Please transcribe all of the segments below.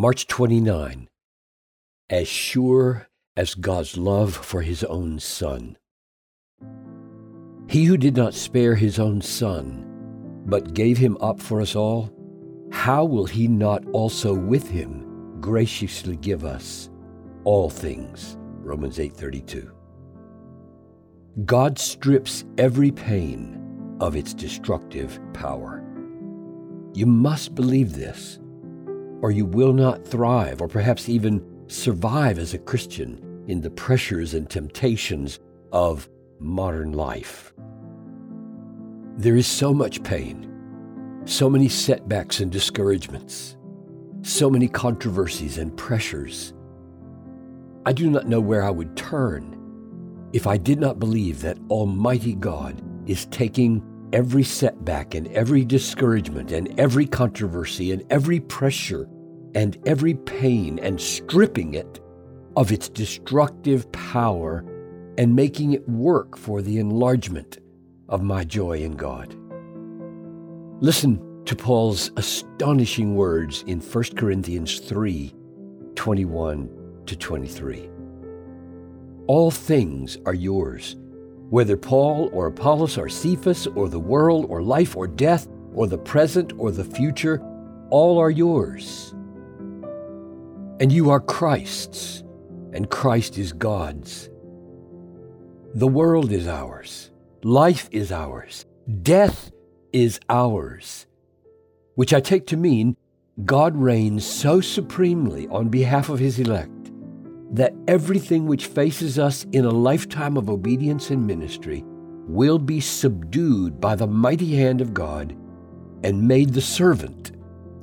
March 29. As sure as God's love for his own Son. He who did not spare his own Son, but gave him up for us all, how will he not also with him graciously give us all things? Romans 8:32. God strips every pain of its destructive power. You must believe this, or you will not thrive, or perhaps even survive as a Christian in the pressures and temptations of modern life. There is so much pain, so many setbacks and discouragements, so many controversies and pressures. I do not know where I would turn if I did not believe that Almighty God is taking every setback and every discouragement and every controversy and every pressure and every pain and stripping it of its destructive power and making it work for the enlargement of my joy in God. Listen to Paul's astonishing words in 1 Corinthians 3 21 to 23. All things are yours whether Paul or Apollos or Cephas or the world or life or death or the present or the future, all are yours. And you are Christ's, and Christ is God's. The world is ours, life is ours, death is ours, which I take to mean God reigns so supremely on behalf of his elect that everything which faces us in a lifetime of obedience and ministry will be subdued by the mighty hand of God and made the servant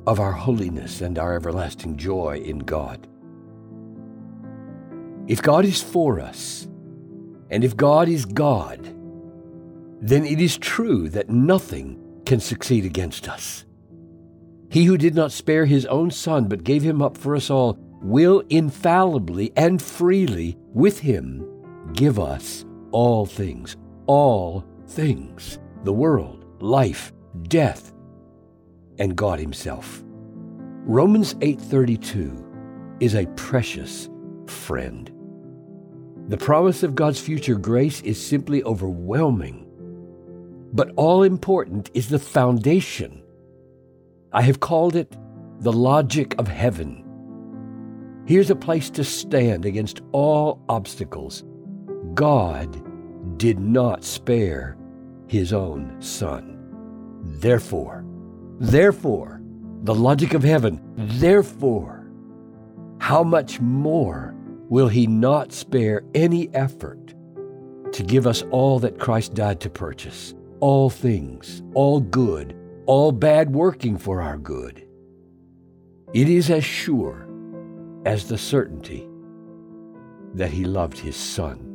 of our holiness and our everlasting joy in God. If God is for us, and if God is God, then it is true that nothing can succeed against us. He who did not spare his own son, but gave him up for us all, will infallibly and freely with him give us all things, all things, the world, life, death, and God himself. Romans 8:32 is a precious friend. The promise of God's future grace is simply overwhelming. But all important is the foundation. I have called it the logic of heaven Here's a place to stand against all obstacles. God did not spare his own son. Therefore, therefore, the logic of heaven, therefore, how much more will he not spare any effort to give us all that Christ died to purchase? All things, all good, all bad working for our good. It is as sure as the certainty that he loved his son.